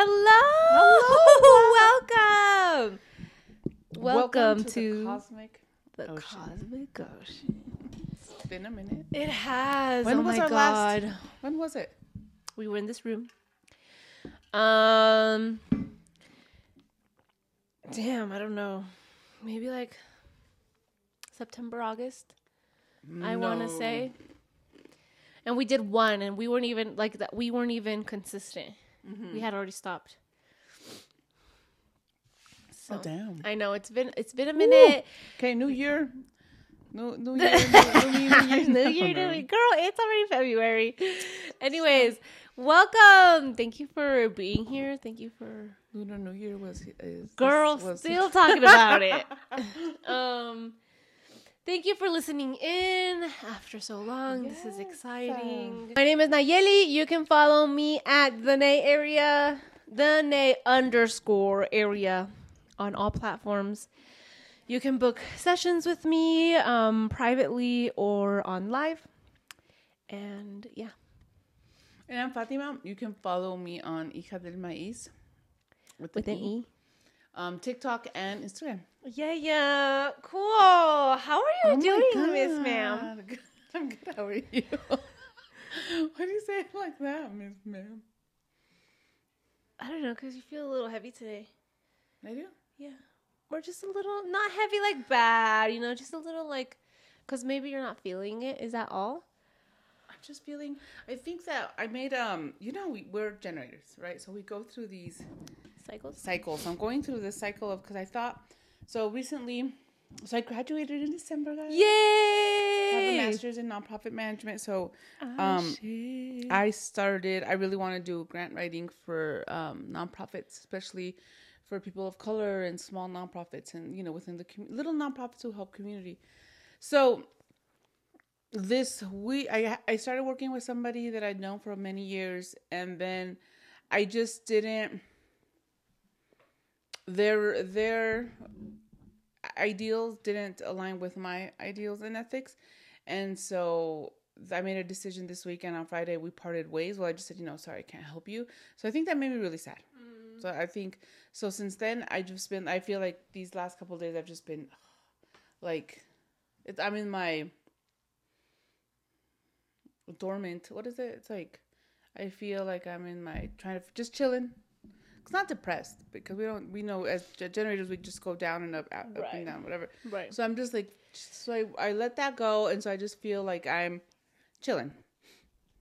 Hello. Welcome. Welcome, to, the cosmic. the Ocean. Cosmic Ocean. It's been a minute. It has. When oh was my our god. last? When was it? We were in this room. Um. Damn, I don't know. Maybe like September, August. I want to say. And we did one, and we weren't even like that. We weren't even consistent. Mm-hmm. We had already stopped. So, Oh damn. I know it's been it's been a minute. Okay, New Year. New New Year. New, new, Year, new, New year. Girl, it's already February. Anyways, welcome. Thank you for being here. Thank you for Lunar New Year was is girl was- still talking about it. um Thank you for listening in after so long. This is Yes. exciting. My name is Nayeli. You can follow me at the Nay area, the Nay underscore area on all platforms. You can book sessions with me um, privately or on live. And yeah, And I'm Fatima. You can follow me on Hija del Maíz with, with an E. Um, TikTok and Instagram. Yeah, yeah. Cool. How are you Oh doing, Miss Ma'am? I'm good. How are you? Why do you say it like that, Miss Ma'am? I don't know, because you feel a little heavy today. I do. Yeah. Or just a little, not heavy like bad, you know, just a little like, because maybe you're not feeling it. Is that all? I'm just feeling. I think that I made um. You know, we we're generators, right? So we go through these Cycles? cycles. I'm going through this cycle of because I thought so recently. So I graduated in December, guys. I have a master's in nonprofit management. So Ah, um. I started. I really want to do grant writing for um, nonprofits, especially for people of color and small nonprofits, and you know within the commu- little nonprofits who help community. So this week, I I started working with somebody that I'd known for many years, and then I just didn't. Their their ideals didn't align with my ideals and ethics, and so I made a decision this weekend on Friday. We parted ways. Well, I just said, you know, sorry, I can't help you. So I think that made me really sad. Mm-hmm. So I think so. Since then, I just been. I feel like these last couple of days, I've just been like, it's, I'm in my dormant. What is it? It's like I feel like I'm in my trying to just chilling. It's not depressed because we don't. We know as generators, we just go down and up, up, up Right. and down, whatever. right. So I'm just like, so I, I let that go, and so I just feel like I'm chilling,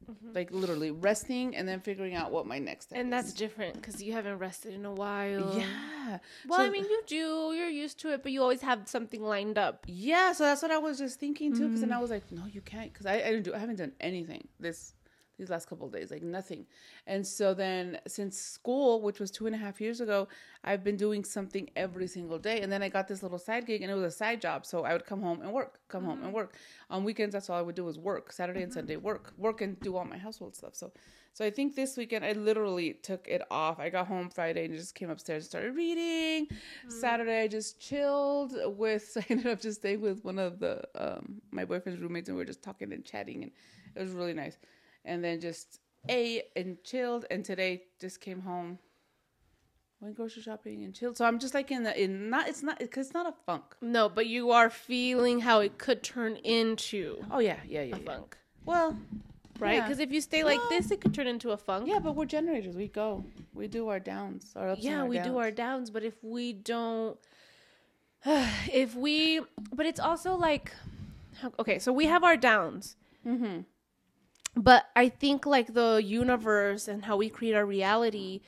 mm-hmm. like literally resting, and then figuring out what my next step And is. that's different because you haven't rested in a while. yeah. Well, So- I mean, you do. You're used to it, but you always have something lined up. Yeah, so that's what I was just thinking too. Because then mm-hmm. I was like, no, you can't, because I, I didn't do, I haven't done anything this these last couple of days, like nothing. And so then since school, which was two and a half years ago, I've been doing something every single day. And then I got this little side gig, and it was a side job. So I would come home and work, come home and mm-hmm. work. On weekends, that's all I would do was work. Saturday and Sunday, mm-hmm. work, work, and do all my household stuff. So. So I think this weekend I literally took it off. I got home Friday and just came upstairs and started reading. Mm-hmm. Saturday I just chilled with. I ended up just staying with one of the um, my boyfriend's roommates and we were just talking and chatting and it was really nice. And then just ate and chilled. And today just came home, went grocery shopping and chilled. So I'm just like in the in not it's not because it's not a funk. No, but you are feeling how it could turn into Oh yeah yeah yeah. a yeah. funk, Well right? Yeah. Because if you stay like this, it could turn into a funk. yeah, but we're generators. We go. We do our downs. Our ups and yeah we do downs. our downs but if we don't if we but it's also like how- okay so we have our downs Mm-hmm. But i think like the universe and how we create our reality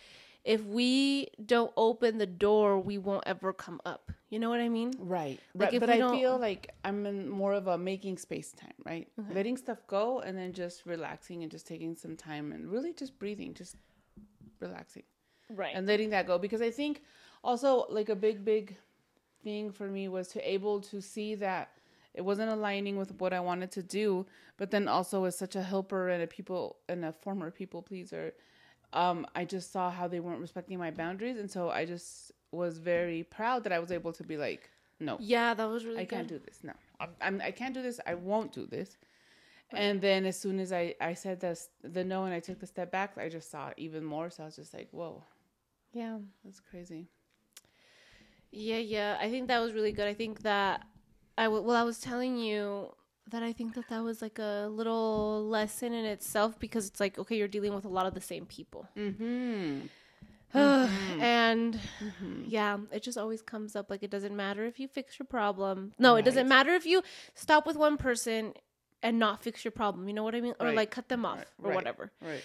if we don't open the door we won't ever come up you know what i mean Right. Like, But I don't- feel like I'm in more of a making space time, right? Letting stuff go and then just relaxing and just taking some time and really just breathing, just relaxing right and letting that go. Because I think also like a big, big thing for me was to able to see that it wasn't aligning with what I wanted to do, but then also as such a helper and a people and a former people pleaser, um, I just saw how they weren't respecting my boundaries, and so I just was very proud that I was able to be like, no, yeah that was really I can't do this. No, I'm, I'm I can't do this. I won't do this. And then as soon as I I said this the no and I took the step back, I just saw it even more. So I was just like, whoa, Yeah. That's crazy. Yeah, yeah. I think that was really good. I think that I w- well, I was telling you that I think that that was like a little lesson in itself because it's like okay, you're dealing with a lot of the same people, Mm-hmm. and yeah, it just always comes up. Like it doesn't matter if you fix your problem. No, it doesn't matter if you stop with one person and not fix your problem. You know what I mean? Or Right. like cut them off Right. or Right. whatever. Right.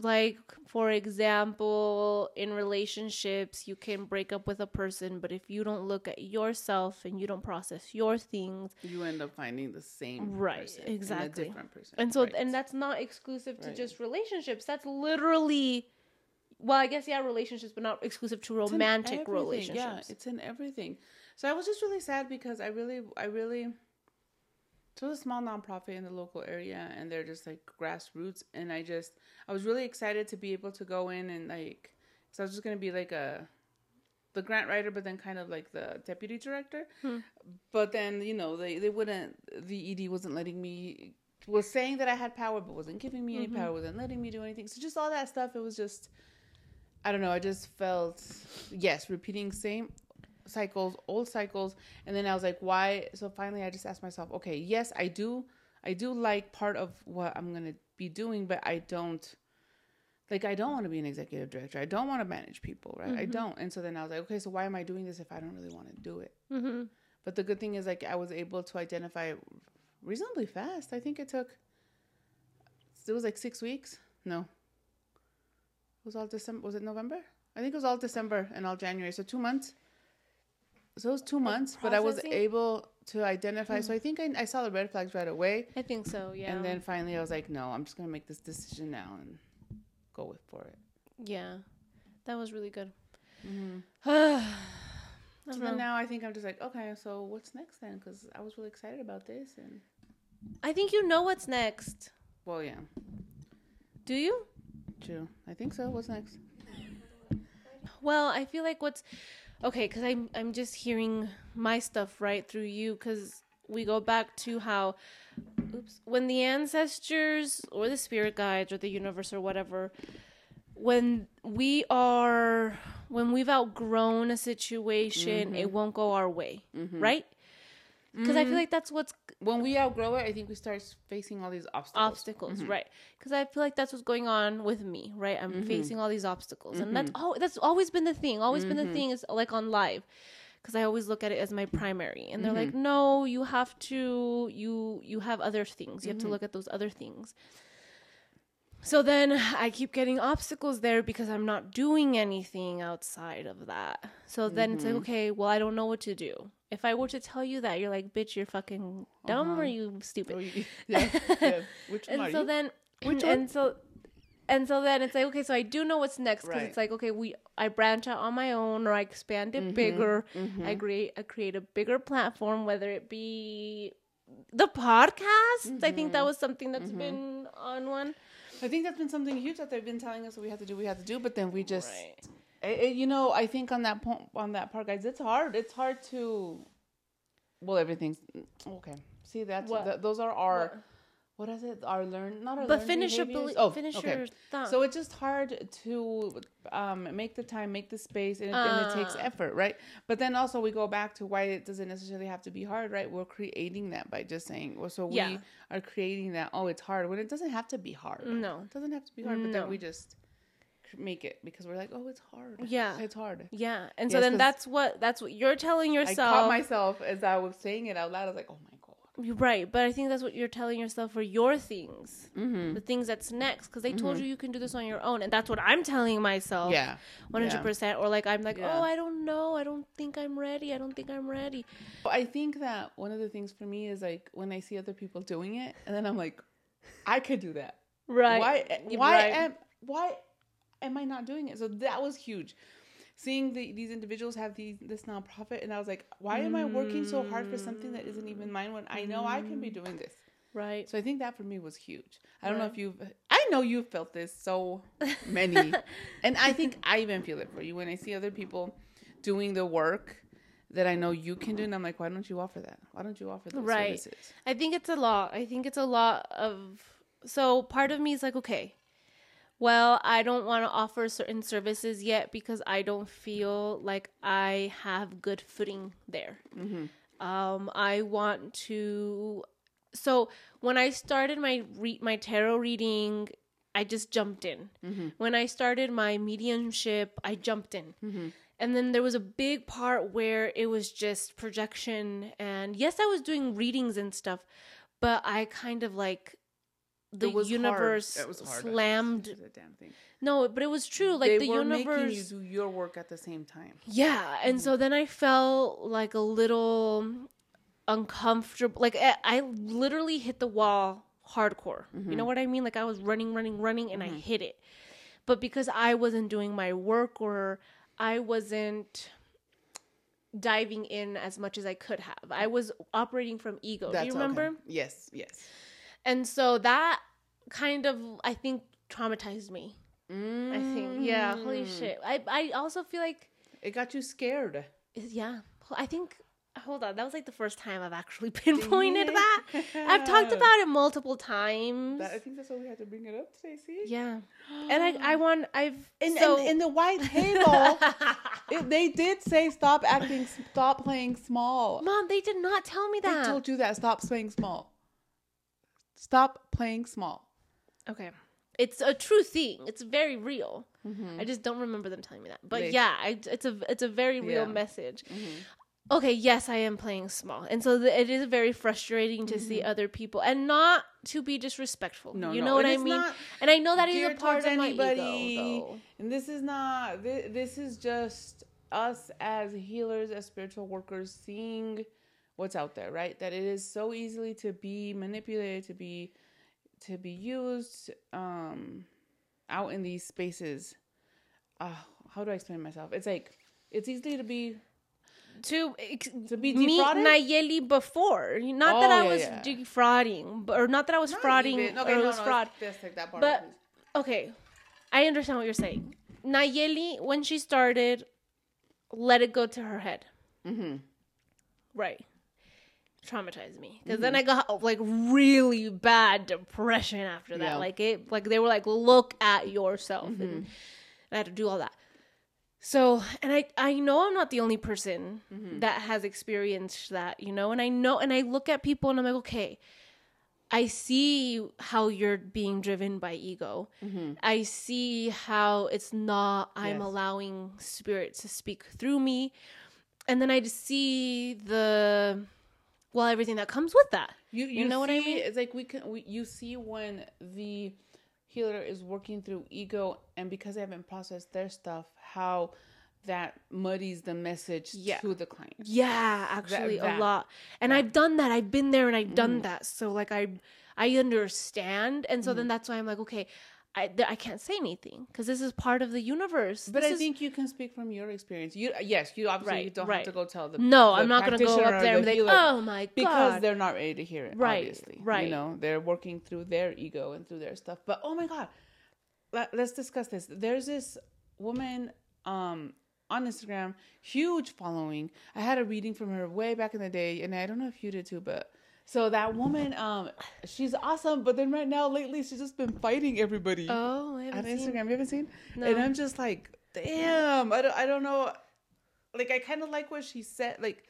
Like for example in relationships you can break up with a person but if you don't look at yourself and you don't process your things You end up finding the same Right, person exactly. a different person. and so Right. and that's not exclusive to Right. just relationships that's literally well i guess yeah relationships but not exclusive to romantic relationships Yeah, it's in everything. So I was just really sad because I really, I really. So it was a small nonprofit in the local area, and they're just like grassroots. And I just, I was really excited to be able to go in and like, so I was just gonna be like a, the grant writer, but then kind of like the deputy director. Hmm. But then you know they they wouldn't. The ED wasn't letting me. Was saying that I had power, but wasn't giving me any Mm-hmm. power. Wasn't letting me do anything. So just all that stuff. It was just. I don't know. I just felt yes, repeating same cycles, old cycles, and then I was like, why? So finally, I just asked myself, okay, yes, I do, I do like part of what I'm gonna be doing, but I don't. Like I don't want to be an executive director. I don't want to manage people, right? I don't. And so then I was like, okay, so why am I doing this if I don't really want to do it? mm-hmm. But the good thing is, like, I was able to identify reasonably fast. I think it took. It was like six weeks. No. It was all December. Was it November? I think it was all December and all January. So two months. So it was two months, but I was able to identify. So I think I, I saw the red flags right away, i think so yeah and then finally I was like, no, I'm just gonna make this decision now and go with for it. yeah that was really good Mm-hmm. So know. now I think I'm just like, okay, so what's next then? Because I was really excited about this, and i think you know what's next well, yeah, do you true. I think so. What's next? Well, I feel like what's okay because I'm I'm just hearing my stuff right through you because we go back to how, oops, when the ancestors or the spirit guides or the universe or whatever, when we are when we've outgrown a situation, it mm-hmm. won't go our way, mm-hmm. right? Because I feel mm-hmm. like that's what's when we outgrow it, I think we start facing all these obstacles. obstacles, mm-hmm. right? Because I feel like that's what's going on with me, right? I'm mm-hmm. facing all these obstacles, and that's oh, that's always been the thing. Always been the thing is like on live, because I always look at it as my primary, and they're like, no, you have to, you you have other things. You have to look at those other things. So then I keep getting obstacles there because I'm not doing anything outside of that. So then it's like, okay, well, I don't know what to do. If I were to tell you that, you're like, bitch, you're fucking dumb or you stupid. Oh, you- yeah, yeah. Which one and so you? then Which and so and so then it's like okay so i do know what's next because Right. it's like okay we i branch out on my own or i expand Mm-hmm, it bigger i create i create a bigger platform whether it be the podcast i think Mm-hmm. that was something that's been on one I think that's been something huge that they've been telling us that we have to do. We have to do, but then we just, Right. It, it- you know, I think on that point, on that part, guys, it's hard. It's hard to, well, everything's okay. See, that's What? th- those are our. What? What is it? Our learn, not our. but finish your behaviors. belie- Oh, finish okay. your thought So it's just hard to um, make the time, make the space, and it, and it takes Ah. effort, right? But then also we go back to why it doesn't necessarily have to be hard, right? We're creating that by just saying, well, so Yeah. we are creating that. Oh, it's hard when it doesn't have to be hard. No. it doesn't have to be hard. But No. then we just make it because we're like, oh, it's hard. Yeah. it's hard. yeah and so Yes, then that's what that's what you're telling yourself. I caught myself as I was saying it out loud. I was like, oh my god. You're right, but I think that's what you're telling yourself for your things, Mm-hmm. the things that's next, because they told you you can do this on your own, and that's what I'm telling myself. Yeah, one hundred percent. Or like I'm like, Yeah. oh, I don't know, I don't think I'm ready, I don't think I'm ready. I think that one of the things for me is like when I see other people doing it, and then I'm like, I could do that. Right? Why? Why right. am Why am I not doing it? So that was huge. Seeing the, these individuals have these this nonprofit, and I was like, why am I working so hard for something that isn't even mine when I know I can be doing this? right? So I think that for me was huge. I don't know if you've. I know you've felt this so many, and I think I even feel it for you when I see other people doing the work that I know you can do, and I'm like, why don't you offer that? Why don't you offer those Right. services? I think it's a lot. I think it's a lot of. So part of me is like, okay, well, I don't want to offer certain services yet because I don't feel like I have good footing there. Mm-hmm. Um, I want to. So when I started my re- my tarot reading, I just jumped in. Mm-hmm. When I started my mediumship, I jumped in. Mm-hmm. And then there was a big part where it was just projection. And yes, I was doing readings and stuff, but I kind of like the It was hard. universe hard. slammed. It's a damn thing. No, but it was true. Like they the were universe. making you do your work at the same time. Yeah, and so then I felt like a little uncomfortable. Like I, I literally hit the wall hardcore. You know mm-hmm. what I mean? Like I was running, running, running, and I mm-hmm. hit it. But because I wasn't doing my work or I wasn't diving in as much as I could have, I was operating from ego. Do you okay. remember? Yes, yes. And so that kind of, I think, traumatized me. I think, yeah. Holy Mm. shit! I I also feel like It got you scared. yeah i think hold on that was like the first time i've actually pinpointed that i've talked about it multiple times That, I think that's why we had to bring it up today. See, yeah and i i want i've in, so in, in the white table, it, they did say stop acting, stop playing small. mom they did not tell me that They told you that. Stop playing small. Stop playing small. okay it's a true thing it's very real i just don't remember them telling me that but They- yeah I, it's a it's a very real Yeah. Mm-hmm. message okay yes i am playing small and so the, it is very frustrating to see other people and not to be disrespectful Mm-hmm. No, you no, know what i mean and i know that is a part of my anybody. ego though And this is not. This, this is just us as healers, as spiritual workers, seeing what's out there. Right? That it is so easily to be manipulated, to be to be used um, out in these spaces. Uh, how do I explain myself? It's like it's easy to be to ex- to be meet. Nayeli before. Not that Oh, I yeah, was yeah. defrauding, or not that I was Not frauding even- or okay, it no, was no, fraud. Take that part. But out, okay, I understand what you're saying. Nayeli, when she started, let it go to her head. Mm-hmm. Right. Traumatized me because then I got like really bad depression after that. Yeah. Like it, like they were like, look at yourself, Mm-hmm. and I had to do all that. So, and I, I know I'm not the only person Mm-hmm. that has experienced that, you know, and I know, and I look at people and I'm like, okay, I see how you're being driven by ego. I see how it's not, I'm Mm-hmm. Yes. allowing spirit to speak through me. And then I just see the, well, everything that comes with that. You you, know what I mean? It's like we can we, you see when the healer is working through ego, and because they haven't processed their stuff, how that muddies the message Yeah. to the client. Yeah, actually that- a lot. And I've done that. I've been there and I've Mm. done that. So like I I understand and so then that's why I'm like okay, I th- I can't say anything cuz this is part of the universe. But This I is- think you can speak from your experience. You yes, you obviously Right, you don't right. have to go tell them. No, the I'm not going to go up there and the be like, "Oh my god." because they're not ready to hear it. Right, obviously, right. You know, they're working through their ego and through their stuff. But oh my god, Let, let's discuss this. There's this woman um on Instagram, huge following. I had a reading from her way back in the day, and I don't know if you did too, but. So that woman, um, she's awesome, but then right now, lately, she's just been fighting everybody Oh, I on haven't seen- Instagram. You haven't seen? No. And I'm just like, damn. I don't. I don't know. Like I kind of like what she said. Like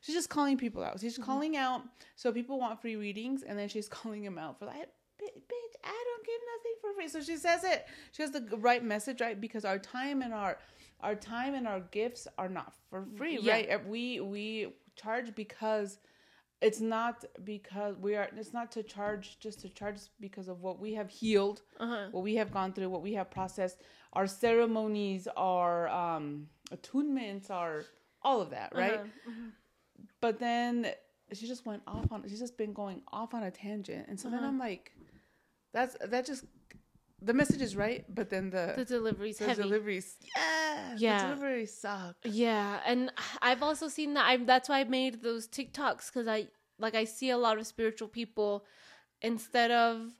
she's just calling people out. She's Mm-hmm. calling out. So people want free readings, and then she's calling them out for like, bitch, I don't give nothing for free. So she says it. She has the right message, right? Because our time and our our time and our gifts are not for free, Yeah. right? We we charge because it's not because we are it's not to charge just to charge because of what we have healed Uh-huh. what we have gone through what we have processed our ceremonies our um attunements our all of that right Uh-huh. but then she just went off on she's just been going off on a tangent and so then Uh-huh. i'm like that's that just the message is right but then the, The delivery's the heavy. deliveries yeah Yeah. the delivery suck Yeah, and I've also seen that. I that's why I made those TikToks because I like I see a lot of spiritual people instead of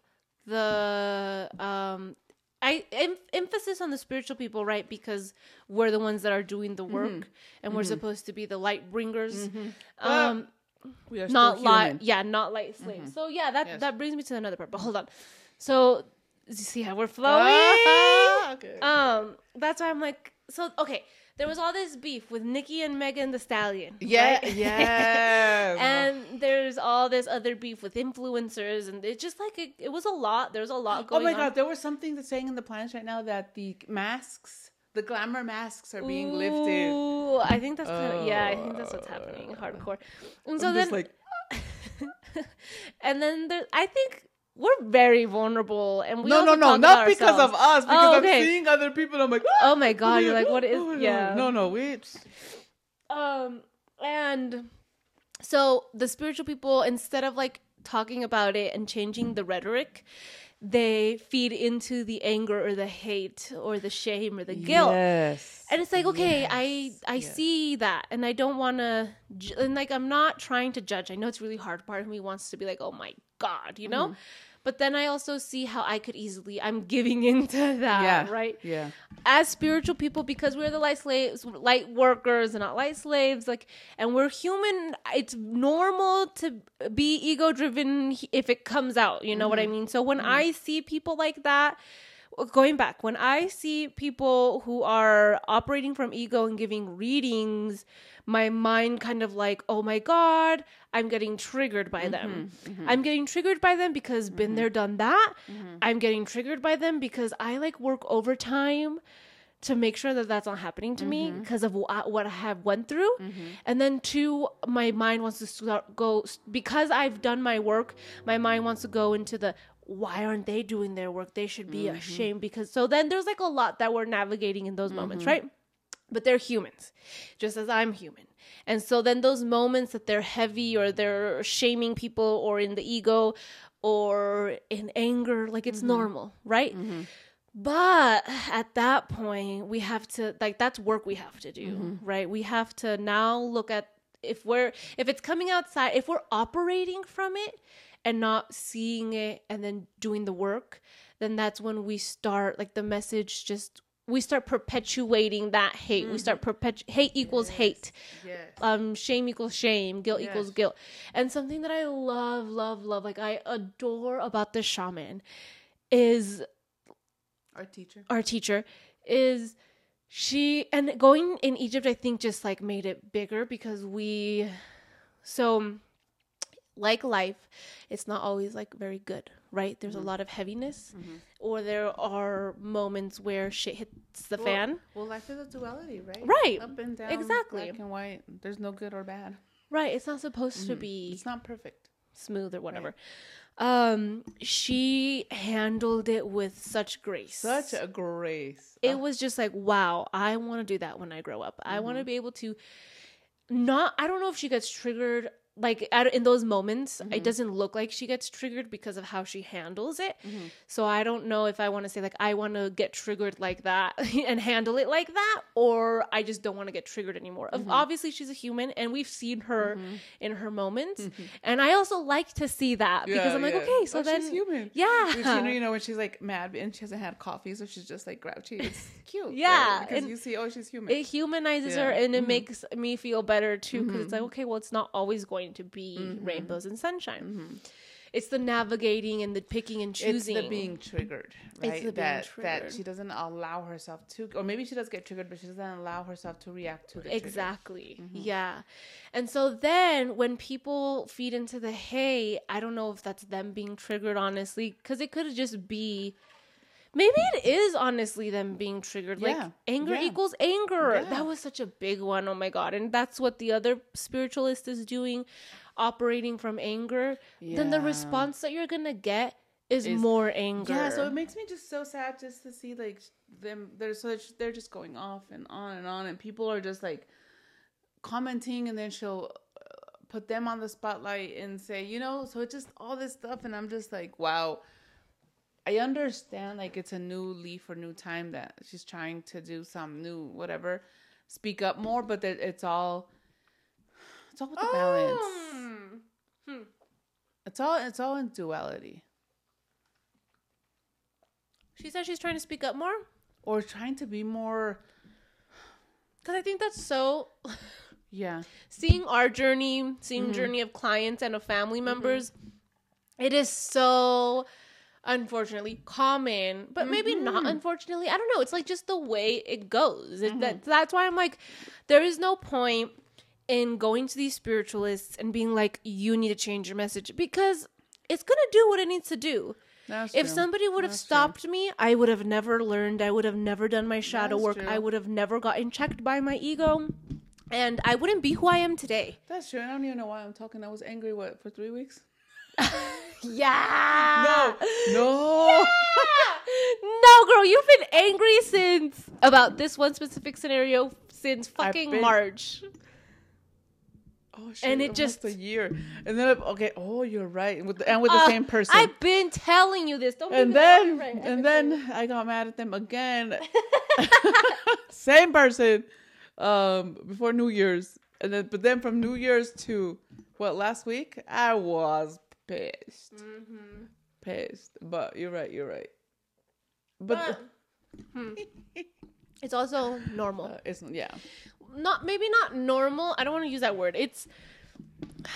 the um I em- emphasis on the spiritual people, right? Because we're the ones that are doing the mm-hmm. work, and we're mm-hmm. supposed to be the light bringers. Mm-hmm. Um, ah, we are not light, yeah, not light slaves. So yeah, that Yes. that brings me to another part. But hold on. So you see how we're flowing? Okay. Um, that's why I'm like, so okay. There was all this beef with Nikki and Megan Thee Stallion. yeah, right? yes. and there's all this other beef with influencers, and it's just like it, it was a lot. There's a lot going. On. Oh my on. god, there was something that's saying in the planets right now that the masks, the glamour masks, are being lifted. Ooh, I think that's kind of, yeah, I think that's what's happening. Hardcore. And so then, like, and then there, I think we're very vulnerable, and we no, no, no, not because of us. Because Oh, I'm seeing other people. I'm like, Oh my god, you're like, what is? oh, no, yeah, No, no, we. Um, and so the spiritual people, instead of like talking about it and changing the rhetoric, they feed into the anger or the hate or the shame or the guilt. Yes. And it's like, okay, I Yes, I yes. see that, and I don't want to, and like I'm not trying to judge. I know it's really hard. Part of me wants to be like, oh my god, you Mm-hmm. know. But then I also see how I could easily. I'm giving into that, Yeah. right? Yeah. as spiritual people because we're the light slaves light workers and not light slaves like and we're human it's normal to be ego driven if it comes out you know what i mean so when i see people like that going back when i see people who are operating from ego and giving readings my mind kind of like oh my god i'm getting triggered by them. Mm-hmm, mm-hmm. I'm getting triggered by them because been mm-hmm. there done that. I'm getting triggered by them because i like work overtime to make sure that that's not happening to me because of wh- what I have went through. And then two, my mind wants to start go because I've done my work. My mind wants to go into the why aren't they doing their work? They should be mm-hmm. ashamed because so then there's like a lot that we're navigating in those moments, mm-hmm. right? But they're humans, just as I'm human. And so then those moments that they're heavy or they're shaming people or in the ego or in anger, like it's mm-hmm. normal, right? But at that point, we have to like that's work we have to do, right? We have to now look at if we're if it's coming outside, if we're operating from it and not seeing it and then doing the work, then that's when we start like the message just we start perpetuating that hate. We start perpetu hate equals hate Yes. um shame equals shame guilt Yes. equals guilt and something that i love love love like i adore about the shaman is Our teacher. our teacher is she and going in egypt i think just like made it bigger because we so like life it's not always like very good right there's a mm-hmm. lot of heaviness mm-hmm. or there are moments where shit hits the Well, fan Well, life is a duality, right? Right. Up and down. Exactly. Black and white. There's no good or bad. right it's not supposed to mm-hmm. be It's not perfect. smooth or whatever. Um, she handled it with such grace. Such a grace. it was just like, wow, I want to do that when I grow up. I want to be able to not I don't know if she gets triggered like at, in those moments it mm-hmm. doesn't look like she gets triggered because of how she handles it mm-hmm. so i don't know if i want to say like i want to get triggered like that and handle it like that or i just don't want to get triggered anymore Of mm-hmm. obviously she's a human and we've seen her in her moments and i also like to see that because i'm like okay so Oh, then she's human. yeah you know, you know, when she's like mad and she hasn't had coffee, so she's just like grouchy. It's cute. Yeah, right? Because and you see, oh, she's human. it humanizes her Yeah. Mm-hmm. and it makes me feel better too because it's like okay well it's not always going to be Mm-hmm. rainbows and sunshine it's the navigating and the picking and choosing. it's the being triggered, right? the being that triggered. that she doesn't allow herself to, or maybe she does get triggered, but she doesn't allow herself to react to the exactly Mm-hmm. yeah and so then when people feed into the hey i don't know if that's them being triggered honestly because it could just be maybe it is honestly them being triggered. Like anger Yeah. equals anger. Yeah. that was such a big one. Oh my god. And that's what the other spiritualist is doing operating from anger. Then the response that you're gonna get is, Is- more anger. Yeah, so it makes me just so sad just to see like them. They're so they're- they're just going off and on and on, and people are just like commenting, and then she'll uh, put them on the spotlight and say, you know, so it's just all this stuff, and I'm just like, wow. I understand like it's a new leaf or new time that she's trying to do some new whatever, speak up more, but that it's all it's all with the balance. Hmm. It's all it's all in duality. she said she's trying to speak up more Or trying to be more because i think that's so yeah. seeing our journey, seeing Mm-hmm. journey of clients and of family members, it is so unfortunately common but maybe not Mm-hmm. unfortunately i don't know it's like just the way it goes It- Mm-hmm. that, that's why i'm like there is no point in going to these spiritualists and being like you need to change your message because it's gonna do what it needs to do That's if true. somebody would have That's true. stopped me i would have never learned i would have never done my shadow That's work true. i would have never gotten checked by my ego and i wouldn't be who i am today That's true. I don't even know why I'm talking. I was angry what for three weeks. yeah no. no, No, girl, you've been angry since about this one specific scenario since fucking been- March. Oh shit! And it just- a year, and then okay. Oh, you're right, with the, and with the Uh, same person. I've been telling you this. Don't and think that I'm then right. And then I got mad at them again. same person, um, before New Year's, and then but then from New Year's to what last week, I was pissed, Mm-hmm. pissed. But you're right, you're right. But, But, hmm. It's also normal. uh, it's yeah. Not maybe not normal. I don't want to use that word. It's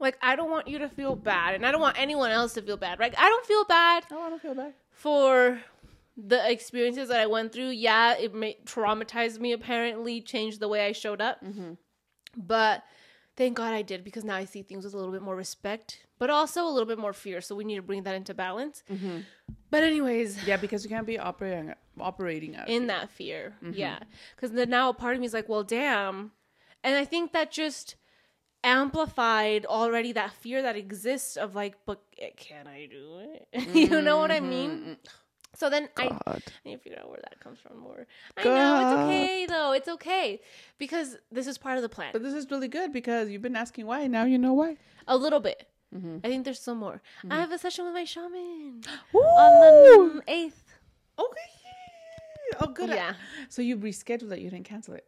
like I don't want you to feel bad, and I don't want anyone else to feel bad. Right? I don't feel bad Oh, I don't feel bad. for the experiences that I went through. Yeah, it may traumatized me. Apparently, changed the way I showed up. But thank God I did because now I see things with a little bit more respect, but also a little bit more fear. So we need to bring that into balance. Mm-hmm. But anyways, Yeah, because you can't be operating operating out. in fear. that fear, mm-hmm. yeah, because now a part of me is like, well, damn, and I think that just amplified already that fear that exists of like, but eh, can I do it? you know what I mean? Mm-hmm. So then I, God. I need to figure out where that comes from more. I know it's okay though. It's okay because this is part of the plan. But this is really good because you've been asking why. Now you know why. A little bit. Mm-hmm. I think there's some more. I have a session with my shaman Woo! on the eighth. Okay. Oh, good. Yeah. So you rescheduled it. You didn't cancel it.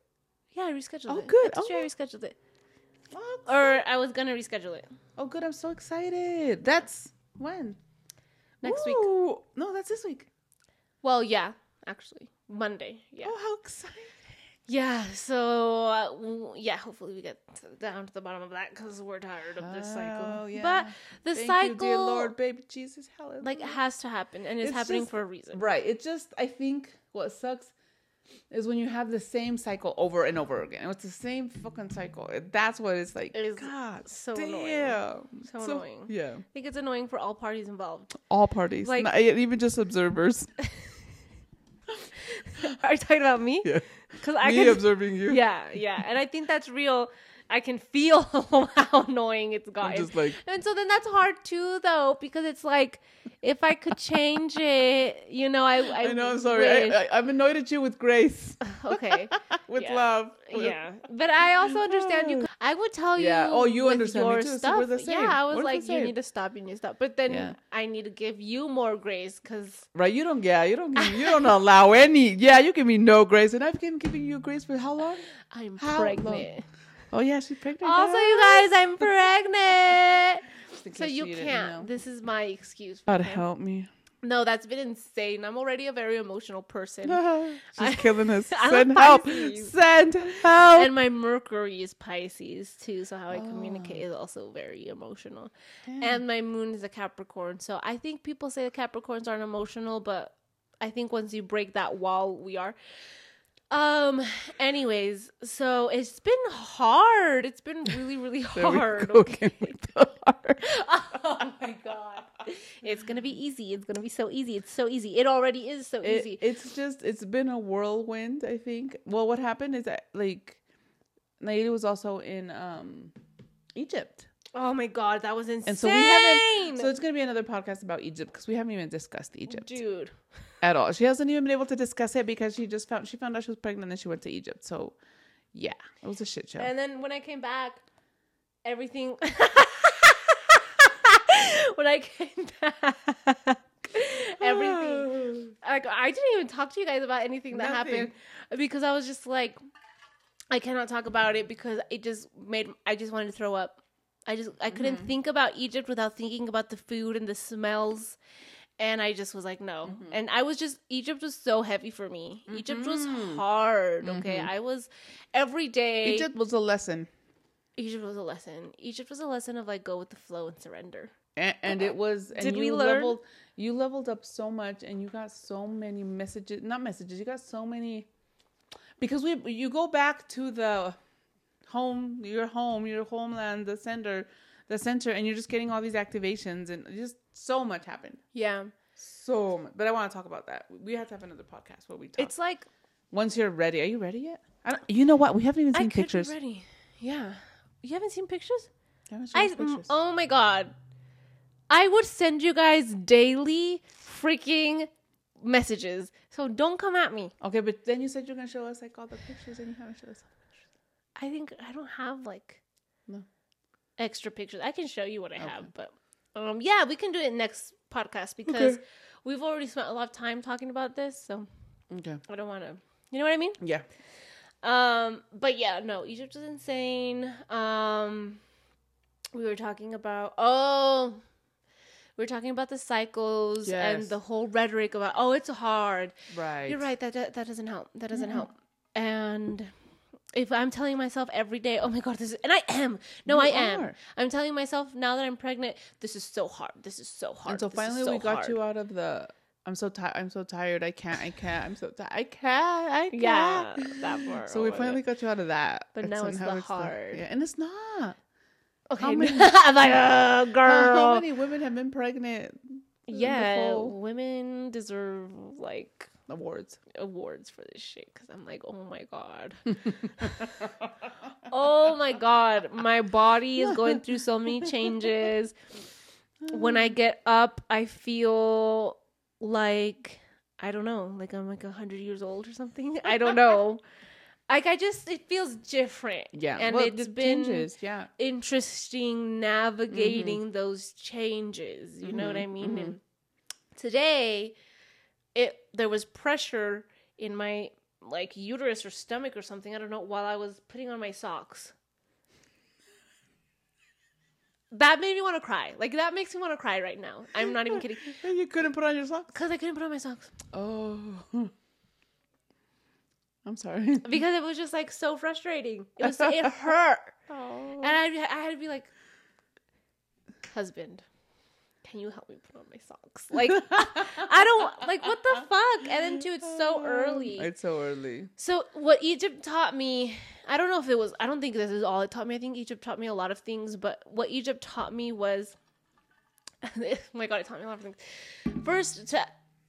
Yeah, I rescheduled it. Oh, it. good. I told you I Oh. rescheduled it, What? or I was gonna reschedule it Oh, good. I'm so excited. That's when? next week. No, that's this week. Well, yeah, actually, Monday. Yeah. Oh, how exciting. Yeah. So uh, w- yeah, hopefully we get down to the bottom of that because we're tired of this Oh, cycle. yeah. But the Thank cycle, you, dear Lord, baby Jesus. Hallelujah. like, it has to happen, and it's, It's happening just- for a reason. Right. It just, I think what sucks is when you have the same cycle over and over again. It's the same fucking cycle. That's what it's like. It is God, so damn. annoying. So annoying. Yeah. I think it's annoying for all parties involved. All parties. Like- Not- even just observers. Are you talking about me? yeah. Because I Me can. observing you. yeah, yeah, and I think that's real. I can feel how annoying it's gotten. like, And so then that's hard too, though, because it's like if I could change it, you know, I I, I know, I'm sorry. I, wish- I, I'm annoyed at you with grace, okay, with Yeah. love. yeah, but I also understand you. I would tell you, Yeah. Oh, you understand me your too, so Stuff. we're the same. Yeah, I was We're like, you need to stop. You need to stop. But then Yeah. I need to give you more grace because Right? You don't. Yeah. You don't. Give, you don't allow any. Yeah. You give me no grace, and I've been giving you grace for how long? I'm How pregnant. Oh yeah, she's pregnant. Also, you guys, I'm pregnant. So case you can't. know. This is my excuse. God help me. No, that's been insane. I'm already a very emotional person. she's I- killing us. Send help. Send help. and my Mercury is Pisces too, so how I oh. communicate is also very emotional. And my moon is a Capricorn, so I think people say the Capricorns aren't emotional, but I think once you break that wall, we are. Um. Anyways, so it's been hard. It's been really, really hard. okay? again with the heart. oh my god, it's gonna be easy. It's gonna be so easy. It's so easy. It already is so It- easy. it's just it's been a whirlwind. I think. Well, what happened is that like, Nayeli was also in um, Egypt. oh my god, that was insane. And so we haven't. So it's gonna be another podcast about Egypt because we haven't even discussed Egypt dude. At all. She hasn't even been able to discuss it because she just found she found out she was pregnant and she went to Egypt. So, yeah, it was a shit show. And then when I came back, everything. when I came back, everything. Like I didn't even talk to you guys about anything that Nothing. happened because I was just like, I cannot talk about it because it just made. I just wanted to throw up. I just I couldn't Mm-hmm. think about Egypt without thinking about the food and the smells. And I just was like, no. Mm-hmm. And I was just, Egypt was so heavy for me. Egypt was Mhm. hard. Okay. I was every day. Egypt was a lesson. Egypt was a lesson. Egypt was a lesson of like go with the flow and surrender. and, and it was. And Did you we learn? Leveled, you leveled up so much, and you got so many messages. Not messages. You got so many. Because we, you go back to the home, your home, your homeland, the center, the center, and you're just getting all these activations, and just so much happened. Yeah. So much. But I want to talk about that. We have to have another podcast where we talk. It's like Once you're ready, are you ready yet? I don't, you know what? We haven't even I seen could pictures. be ready. Yeah. You haven't seen pictures? Haven't seen I pictures. oh my god. I would send you guys daily freaking messages. So don't come at me. Okay, but then you said you're gonna show us like all the pictures, and you haven't showed us. Pictures. I think I don't have like No. Extra pictures. I can show you what I have, but um yeah, we can do it next podcast because Okay. we've already spent a lot of time talking about this, so Okay. I don't want to. You know what I mean? Yeah. Um, but yeah, no, Egypt is insane. Um, we were talking about oh, we were talking about the cycles and the whole rhetoric about oh, it's hard. Right. You're right. That that, that doesn't help. That doesn't help. And if I'm telling myself every day, oh my god, this is, and I am. No, You I am. are. I'm telling myself now that I'm pregnant, this is so hard. This is so hard. And so finally, so we got hard. you out of the. I'm so tired. I'm so tired. I can't. I can't. I'm so tired. I can't. I can't. Yeah, that part. So we finally got you out of that. But now it's the hard. yeah, and it's not. Okay, How many- I'm like, oh, girl. How many women have been pregnant? Yeah, Nicole? women deserve like Awards. awards for this shit because I'm like, oh my god, oh my god, my body is going through so many changes. When I get up, I feel like I don't know, like I'm like hundred years old or something. I don't know. Like I just, it feels different. Yeah. and well, it's been changes. Yeah. interesting navigating those changes. You know mm-hmm, what I mean? Mm-hmm. And today, it there was pressure in my like uterus or stomach or something. I don't know. While I was putting on my socks, that made me want to cry. Like that makes me want to cry right now. I'm not even kidding you couldn't put on your socks. because I couldn't put on my socks Oh. I'm sorry. because it was just like so frustrating. It was it hurt. Oh. And I, I had to be like, husband, can you help me put on my socks? Like, I don't, like, what the fuck? And then, too, it's so early. It's so early. So, what Egypt taught me, I don't know if it was, I don't think this is all it taught me. I think Egypt taught me a lot of things, but what Egypt taught me was, oh my God, it taught me a lot of things. First, to,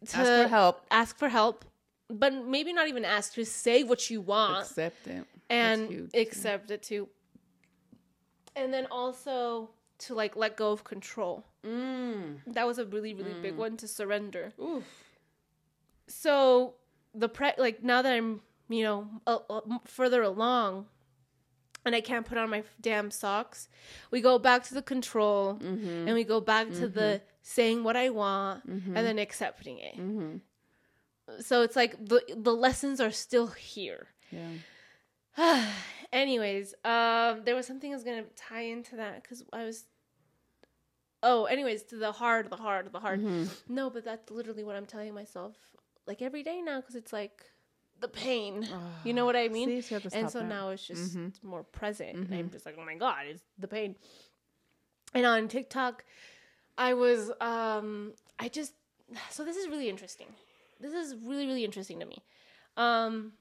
to Ask for help. Ask for help, but maybe not even ask, just say what you want Accept it. and huge. accept it too. And then also to like let go of control. Mm. That was a really really big one to surrender. Oof. So the pre like now that I'm you know a, a- further along, and I can't put on my damn socks, we go back to the control, Mm-hmm. and we go back to the saying what I want and then accepting it. Mm-hmm. So it's like the the lessons are still here. Yeah. anyways, um, there was something I was gonna tie into that because I was. Oh, anyways, to the hard, the hard, the hard. Mm-hmm. No, but that's literally what I'm telling myself, like every day now, because it's like the pain. you know what I mean? So you have to and so that. now it's just Mhm. more present, and I'm just like, oh my god, it's the pain. And on TikTok, I was, um, I just, so this is really interesting. This is really, really interesting to me. Um,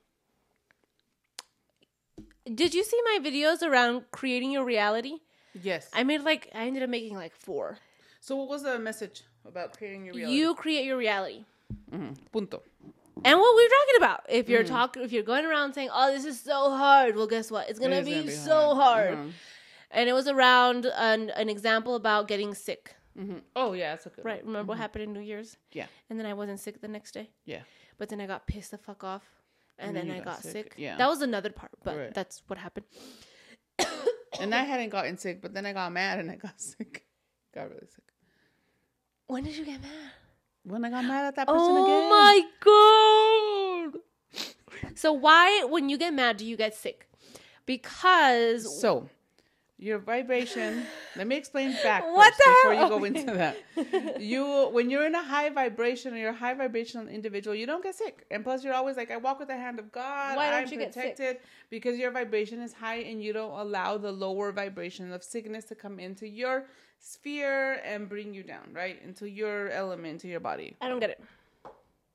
did you see my videos around creating your reality? Yes. I made like I ended up making like four. so what was the message about creating your reality? You create your reality. Mhm. Punto. And what we we're talking about. If Mm-hmm. you're talking if you're going around saying, "Oh, this is so hard." Well, guess what? It's going to It is be, gonna be so hard. Mhm. And it was around an an example about getting sick. Mhm. Oh yeah, that's a good. Right? Remember what happened in New Year's? Yeah. And then I wasn't sick the next day. Yeah. But then I got pissed the fuck off. And, And then, then I got, got sick. sick. Yeah. That was another part, but Right. that's what happened. And I hadn't gotten sick, but then I got mad and I got sick. Got really sick. When did you get mad? When I got mad at that oh person again. Oh again. my god. So why when you get mad do you get sick? Because So, Your vibration. let me explain back What the before hell? you go into that. You when you're in a high vibration or you're a high vibrational individual, you don't get sick. And plus, you're always like, I walk with the hand of God. Why don't I'm you get sick? protected because your vibration is high and you don't allow the lower vibration of sickness to come into your sphere and bring you down, right? Into your element, to your body. I don't get it.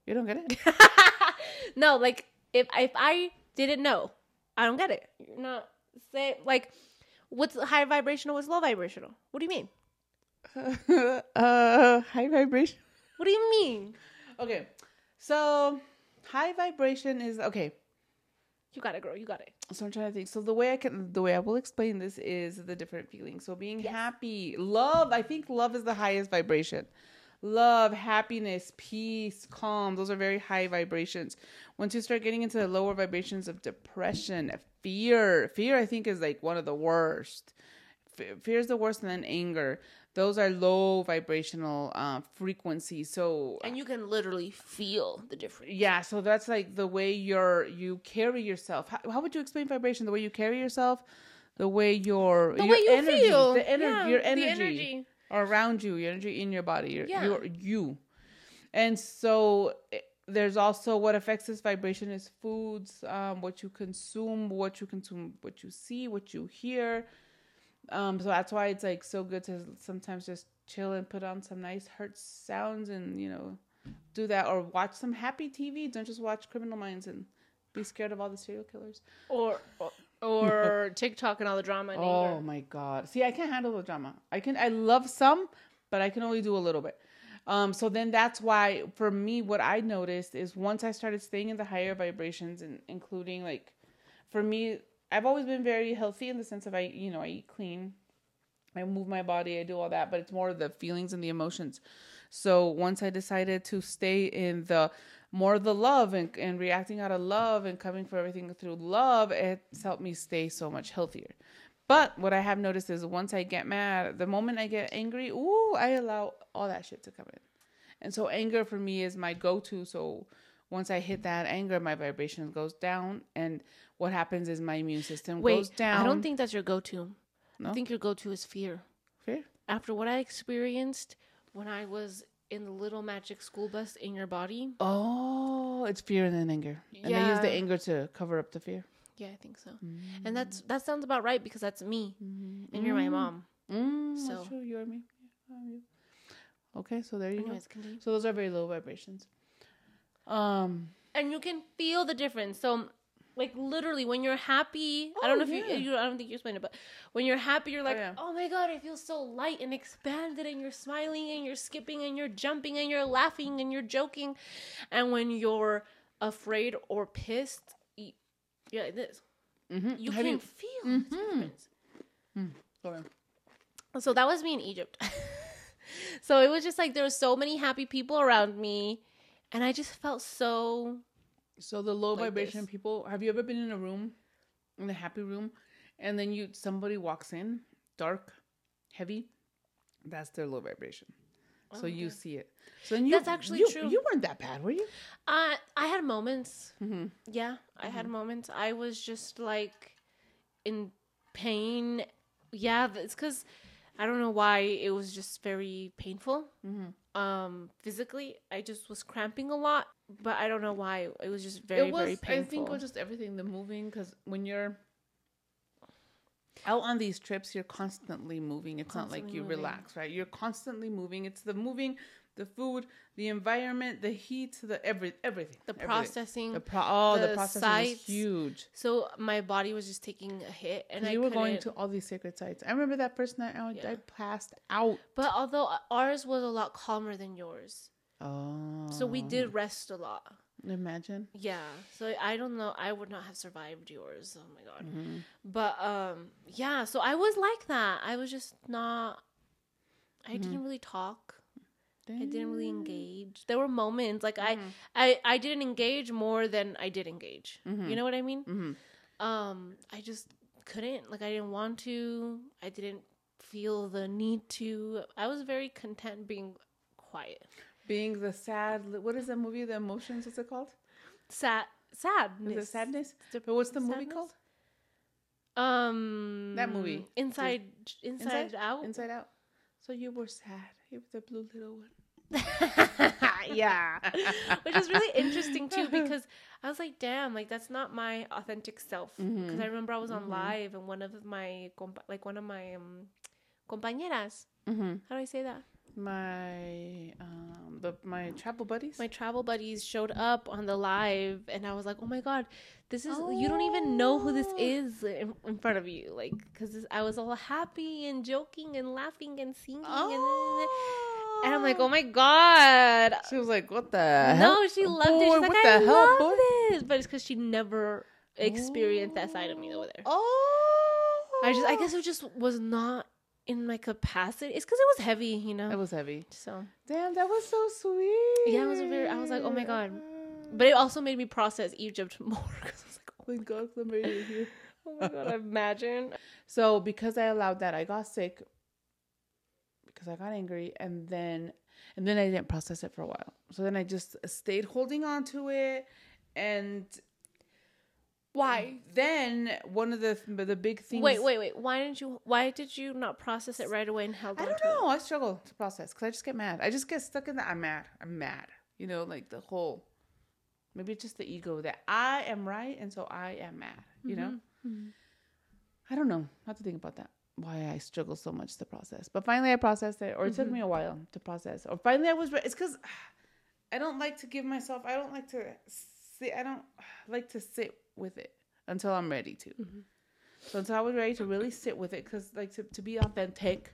You don't get it? no, like if if I didn't know, I don't get it. You're not say like what's high vibrational, what's low vibrational? What do you mean? uh, high vibration. What do you mean? Okay, so high vibration is okay. You got it, girl. You got it. So I'm trying to think. So the way I can, the way I will explain this is the different feelings. So being happy, love. I think love is the highest vibration. Love, happiness, peace, calm. Those are very high vibrations. Once you start getting into the lower vibrations of depression, fear, fear, I think is like one of the worst. Fear is the worst, and then anger. Those are low vibrational uh, frequencies. So And you can literally feel the difference. yeah, so that's like the way you're you carry yourself. How, how would you explain vibration? The way you carry yourself, the way your The your way you energy, feel. the energy, Yeah, your the energy, energy. Around you, your energy in your body, your, Yeah. your you. And so eh, there's also what affects this vibration is foods, um, what you consume, what you consume, what you see, what you hear. Um, so that's why it's like so good to sometimes just chill and put on some nice hurt sounds and you know do that or watch some happy TV. Don't just watch Criminal Minds and be scared of all the serial killers. Or or, or TikTok and all the drama and Oh anger. my god. See, I can't handle the drama. I can I love some, but I can only do a little bit. Um so then that's why for me what I noticed is once I started staying in the higher vibrations and including like for me I've always been very healthy in the sense of I you know I eat clean. I move my body, I do all that, but it's more the feelings and the emotions. So once I decided to stay in the more the love and, and reacting out of love and coming for everything through love, it's helped me stay so much healthier. But what I have noticed is once I get mad, the moment I get angry, ooh, I allow all that shit to come in. And so anger for me is my go-to. So once I hit that anger, my vibration goes down, and what happens is my immune system goes Wait, down. I don't think that's your go-to. No? I think your go-to is fear. Fear? After what I experienced when I was in the little magic school bus in your body. Oh, it's fear and then anger, and they use the anger to cover up the fear. Yeah, I think so. And that's that sounds about right because that's me, and you're my mom. Mm, So- that's true. You are me. Yeah, I'm you. Okay, so there you Anyways, continue. go. So those are very low vibrations. Um. and you can feel the difference. So, like literally, when you're happy, I don't know if you, you, I don't think you explained it, but when you're happy, you're like, yeah. oh my god, I feel so light and expanded, and you're smiling and you're skipping and you're jumping and you're laughing and you're joking, and when you're afraid or pissed, you, you're like this. mhm. You Have can you- feel the difference. Sorry. So that was me in Egypt. so it was just like there were so many happy people around me, and I just felt so So the low Like vibration this. people. Have you ever been in a room, in a happy room, and then you somebody walks in, dark, heavy? That's their low vibration. So you see it. So then you, Oh, That's actually you, true. You weren't that bad, were you? Uh, I had moments. Mhm. Yeah, I had moments. I was just like in pain. Yeah, it's because I don't know why it was just very painful. Um, physically, I just was cramping a lot, but I don't know why. It was just very, it was. very painful. I think it was just everything, the moving, because when you're out on these trips, you're constantly moving. It's not like you moving. relax, right? You're constantly moving. It's the moving, the food, the environment, the heat, the every everything. the everything. processing. The pro- oh, the, the processing is sites. huge. so my body was just taking a hit, and I you were going couldn't- to all these sacred sites. I remember that first night I, I passed out. But although ours was a lot calmer than yours, Oh, so we did rest a lot. imagine. Yeah. So I don't know. I would not have survived yours. Oh my god. Mm-hmm. But um yeah, so I was like that. I was just not I Mm-hmm. didn't really talk. I didn't really engage. There were moments like I I I didn't engage more than I did engage. You know what I mean? Mm-hmm. Um I just couldn't like I didn't want to. I didn't feel the need to. I was very content being quiet. Being the sad. What is the movie? The emotions. What's it called? Sad sad. Is it sadness? But what's the movie called? Um, That movie. Inside, Inside, Inside? Out. Inside Out. So you were sad. Were the blue little one. yeah, which is really interesting too because I was like, damn, like that's not my authentic self. Because Mhm. I remember I was on Mhm. live and one of my like one of my um, compañeras. Mm-hmm. How do I say that? My um the my travel buddies. My travel buddies showed up on the live, and I was like, oh my god, this is you don't even know who this Oh. is in, in front of you, like because I was all happy and joking and laughing and singing and. And I'm like, oh my god. She was like, "What the hell?" No, she loved it. Boy, She's like, what I the hell, boy? this, but it's because she never experienced that side of me over there. Oh, I just, I guess it just was not in my capacity. It's because it was heavy, you know. it was heavy. so, Damn, that was so sweet. Yeah, it was very- I was like, oh my God. but it also made me process Egypt more because I was like, oh, my God, somebody here. oh my god, imagine. So because I allowed that, I got sick because I got angry, and then and then I didn't process it for a while. So then I just stayed holding on to it, and Why? then one of the the big things. Wait, wait, wait. Why didn't you? Why did you not process it right away and held I don't to it? know. I struggle to process because I just get mad. I just get stuck in that. I'm mad. I'm mad. You know, like the whole. Maybe it's just the ego that I am right, and so I am mad. You know. Mhm. I don't know. I have to think about that. Why I struggle so much to process. But finally, I processed it, or it took me a while to process. Or finally, I was. Re- it's because I don't like to give myself. I don't like to sit. I don't like to sit with it until I'm ready to. So until I was ready to really sit with it, because like to, to be authentic,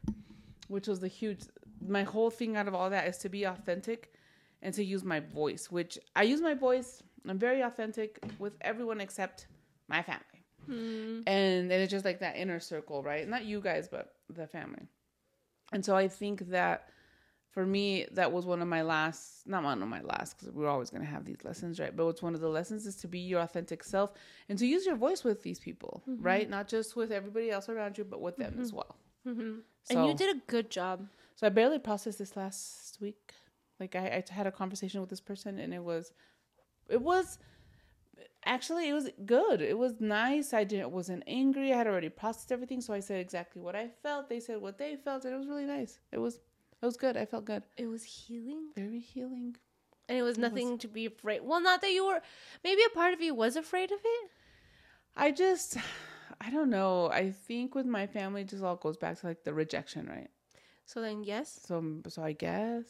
which was the huge. My whole thing out of all that is to be authentic, and to use my voice. Which I use my voice. I'm very authentic with everyone except my family Mm. and and it's just like that inner circle, right? Not you guys, but the family. And so I think that for me, that was one of my last, not one of my last, because we're always going to have these lessons, right? But it's one of the lessons is to be your authentic self and to use your voice with these people, right? Not just with everybody else around you, but with them as well. Mhm. So, and you did a good job. so I barely processed this last week. Like I, I had a conversation with this person, and it was, it was, actually it was good. It was nice. I didn't wasn't angry. I had already processed everything, so I said exactly what I felt. They said what they felt, and it was really nice. It was, it was good. I felt good. It was healing. Very healing. And it was nothing to be afraid. Well, not that you were. Maybe a part of you was afraid of it. I just, I don't know. I think with my family, it just all goes back to like the rejection, right? So then, yes. So, so I guess.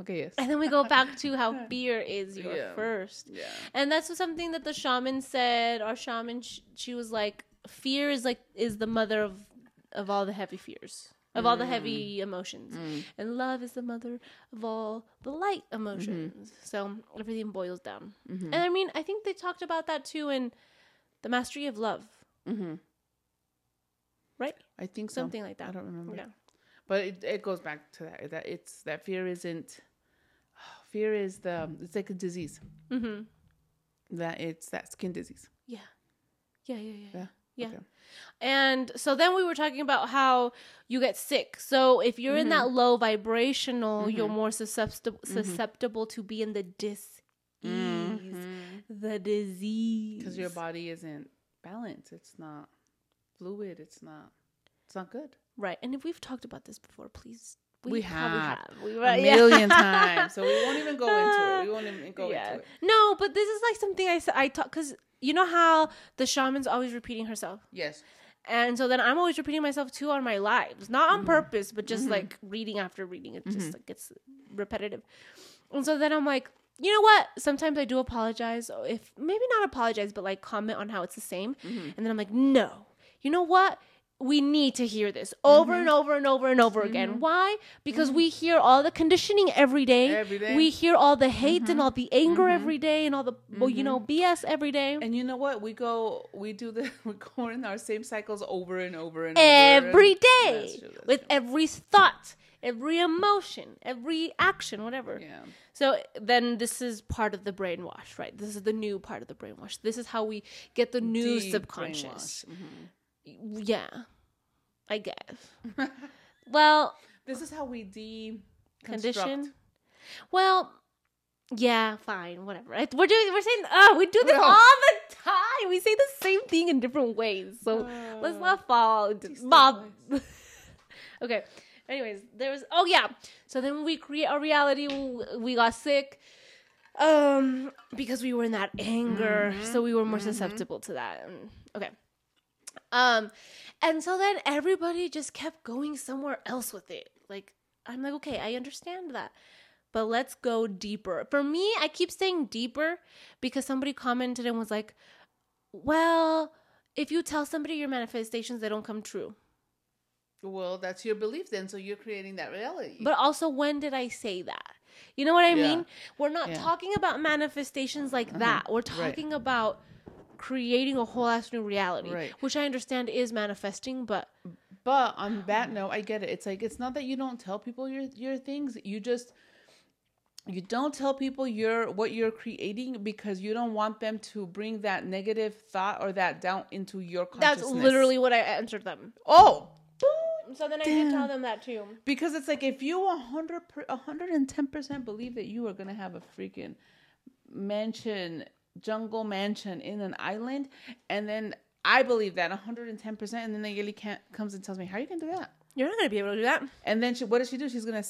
Okay. Yes. And then we go back to how fear is your Yeah. first. Yeah. And that's something that the shaman said. Our shaman, sh- she was like, fear is like is the mother of of all the heavy fears, of all the heavy emotions, Mm. and love is the mother of all the light emotions. So everything boils down. Mm-hmm. And I mean, I think they talked about that too in the mastery of love, Mm-hmm. right? I think so. Something like that. I don't remember. Yeah. But it, it goes back to that that it's that fear isn't fear is the it's like a disease Mm-hmm. that it's that skin disease. Yeah. Yeah. Yeah. Yeah. Yeah. Yeah. Okay. And so then we were talking about how you get sick. So if you're in Mm-hmm. that low vibrational, you're mm-hmm. more susceptible mm-hmm. susceptible to be in the dis ease, mm-hmm. the disease. Because your body isn't balanced. It's not fluid. It's not. It's not good. right. And if we've talked about this before, please. We probably have. We, A yeah. million times. So we won't even go into it. We won't even go Yeah. into it. No, but this is like something I said. I talk because you know how the shaman's always repeating herself. Yes. And so then I'm always repeating myself too on my lives, not Mm-hmm. on purpose, but just like reading after reading. It just like gets repetitive. And so then I'm like, you know what? Sometimes I do apologize. If maybe not apologize, but like comment on how it's the same. Mm-hmm. And then I'm like, no. You know what? We need to hear this over Mm-hmm. and over and over and over again. Mm-hmm. Why? Because mm-hmm. we hear all the conditioning every day. Every day. We hear all the hate and mm-hmm. all the anger Mm-hmm. every day and all the well, you know BS every day. And you know what? We go. We do the. We go in our same cycles over and over and every over. day That's true, that's with true. every thought, every emotion, every action, whatever. Yeah. So then this is part of the brainwash, right? This is the new part of the brainwash. This is how we get the new Deep subconscious. brainwash. Yeah. I guess. well, This is how we de condition. Well, Yeah, fine, whatever. We're doing. We're saying. Oh, we do this all the time. We say the same thing in different ways. So let's Uh, not fall. into- okay. Anyways, there was. Oh yeah. So then we create our reality. We got sick. Um, because we were in that anger, Mm-hmm. so we were more susceptible to that. Okay. Um, and so then everybody just kept going somewhere else with it. Like I'm like, okay, I understand that but let's go deeper. For me, I keep saying deeper because somebody commented and was like, well, if you tell somebody your manifestations, they don't come true. Well, that's your belief then, so you're creating that reality. But also, when did I say that? You know what I Yeah. mean? We're not Yeah. Uh-huh. talking about manifestations like that. We're talking about creating a whole ass new reality, Right. which I understand is manifesting, but But on that note, I get it. It's like it's not that you don't tell people your your things. You just you don't tell people your what you're creating because you don't want them to bring that negative thought or that doubt into your that's literally what I answered them. oh. So then I did tell them that too. Because it's like if you 100 per, 110% believe that you are going to have a freaking mansion, jungle mansion in an island and then I believe that 110% and then Nayeli can't comes and tells me how you can do that. You're not gonna be able to do that. And then she, what does she do? She's gonna,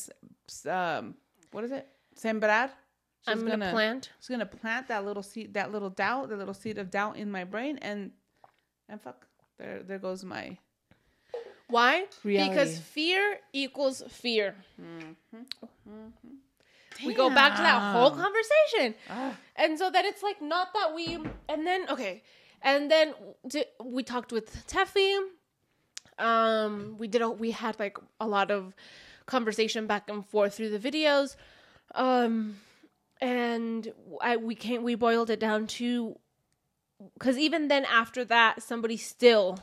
um, what is it? Sembrar. She's I'm gonna, plant. She's gonna plant that little seed, that little doubt, that little seed of doubt in my brain, and and fuck, there, there goes my. Why? Reality. Because fear equals fear. We go back to that whole conversation. Ah. And so then it's like not that we and then okay. And then we talked with Teffy. Um we did a, we had like a lot of conversation back and forth through the videos. Um and I we can't we boiled it down to cuz even then after that somebody still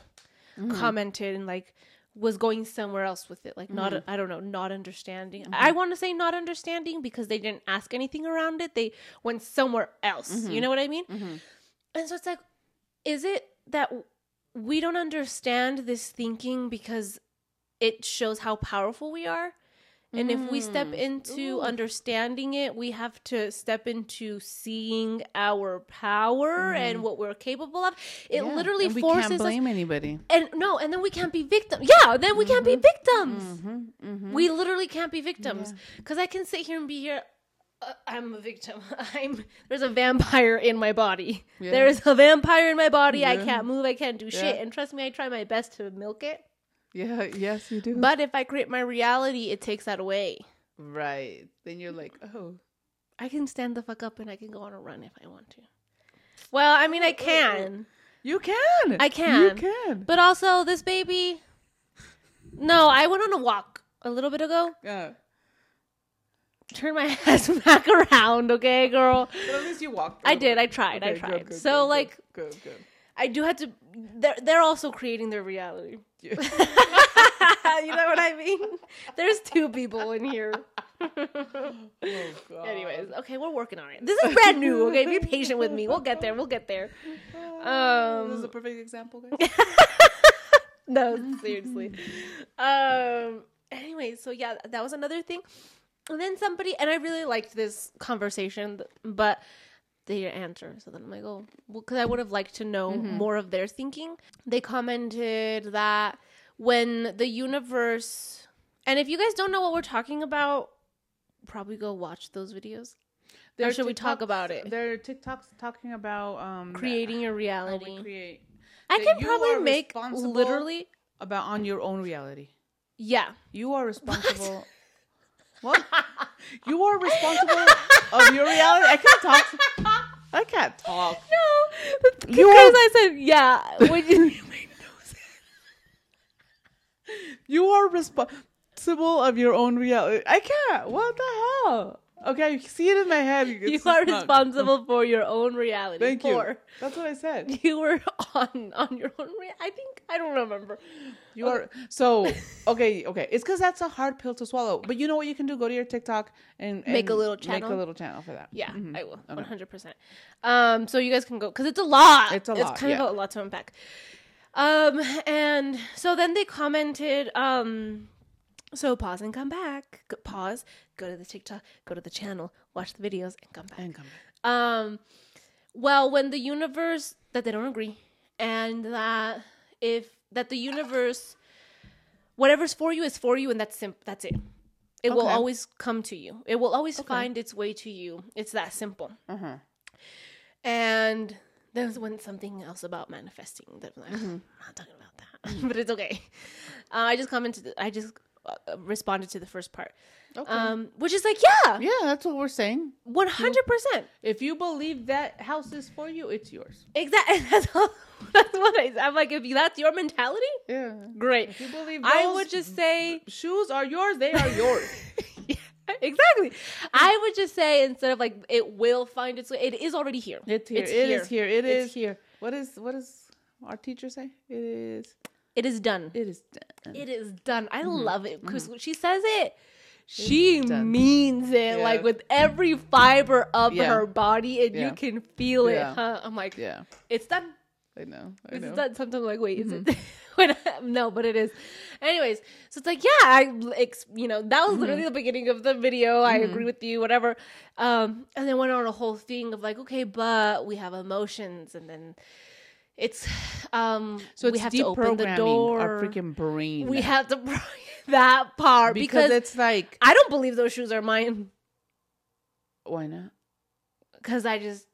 commented and like was going somewhere else with it like not mm-hmm. i don't know not understanding. Mm-hmm. I want to say not understanding because they didn't ask anything around it. They went somewhere else. You mm-hmm. know what i mean? And so it's like is it that we don't understand this thinking because it shows how powerful we are and if we step into understanding it we have to step into seeing our power and what we're capable of it Yeah, literally and we forces can't us blame anybody. and no, and then we can't be victims. Yeah, then we can't be victims. Mm-hmm. We literally can't be victims because I can sit here and be here. Uh, I'm a victim. I'm there's a vampire in my body. Yeah. There is a vampire in my body. I can't move. I can't do shit. And trust me, I try my best to milk it. Yeah. Yes, you do. But if I create my reality, it takes that away. right. Then you're like, oh. I can stand the fuck up and I can go on a run if I want to. Well, I mean, I can. You can. I can. You can. But also, this baby. No, I went on a walk a little bit ago. Yeah. turn my ass back around, okay, girl. But at least you walked. I did. I tried. I tried. good, good, so good, like, good, good. good. I do have to. They're they're also creating their reality. Yeah. you know what I mean? There's two people in here. Oh, God. Anyways, okay, we're working on it. This is brand new. Okay, be patient with me. We'll get there. We'll get there. this is a Um, perfect example, guys. no, seriously. Um. Anyway, so yeah, that was another thing. And then somebody, and I really liked this conversation, but they didn't answer. So then I'm like, oh, well, because I would have liked to know more of their thinking. They commented that when the universe, and if you guys don't know what we're talking about, probably go watch those videos. There should we talk about it? There are TikToks talking about um Creating your reality. create I can probably make literally, about on your own reality. yeah. You are responsible. What? you are responsible of your reality. I can't talk. I can't talk. No, because I said yeah. When you, You are responsible of your own reality. I can't. What the hell? Okay, I see it in my head. you are responsible for your own reality. Thank you. For That's what I said. you were on on your own. Rea- I think I don't remember. You are so okay. Okay, it's because that's a hard pill to swallow. But you know what you can do? Go to your TikTok and, Make a and little Make channel? a little channel for that. Yeah, Mhm. I will. One hundred percent. Um, so you guys can go because it's a lot. It's a lot, It's kind yeah. of a lot to unpack. Um, and so then they commented. Um, So pause and come back. Go- Pause, go to the TikTok, go to the channel, watch the videos, and come back. And come back. Um, well, when the universe that they don't agree, and that if that the universe, whatever's for you is for you, and that's sim- that's it. It will always come to you. It will always find its way to you. It's that simple. Uh huh. And there's when something else about manifesting that I'm, like, I'm not talking about that, but it's okay. Uh, I just commented. I just responded to the first part, Okay. um, which is like, yeah, yeah, that's what we're saying. one hundred percent. If you believe that house is for you, it's yours. Exactly. That's, all, that's what I. I'm like, if that's your mentality, Yeah. great. If you believe I would just say, shoes are yours, they are yours. yeah, exactly. I would just say instead of like it will find its way, it is already here. It's here. It's It here. is here. It It's is here. What is what does our teacher say? It is. It is done. It is done. It is done. I mm-hmm. love it because mm-hmm. when she says it, she means it Yeah. like with every fiber of Yeah. her body, and Yeah. you can feel it. Huh? I'm like, Yeah, it's done. I know. I It's know. done. Sometimes I'm like, wait, is it? Mm-hmm. when I- no, but it is. Anyways, so it's like, yeah, I, ex- you know, that was literally the beginning of the video. I agree with you, whatever. Um, and then went on a whole thing of like, okay, but we have emotions, and then it's, um, So we have to open the door. our freaking brain. we have to that part because, because, it's like I don't believe those shoes are mine why not? because I just,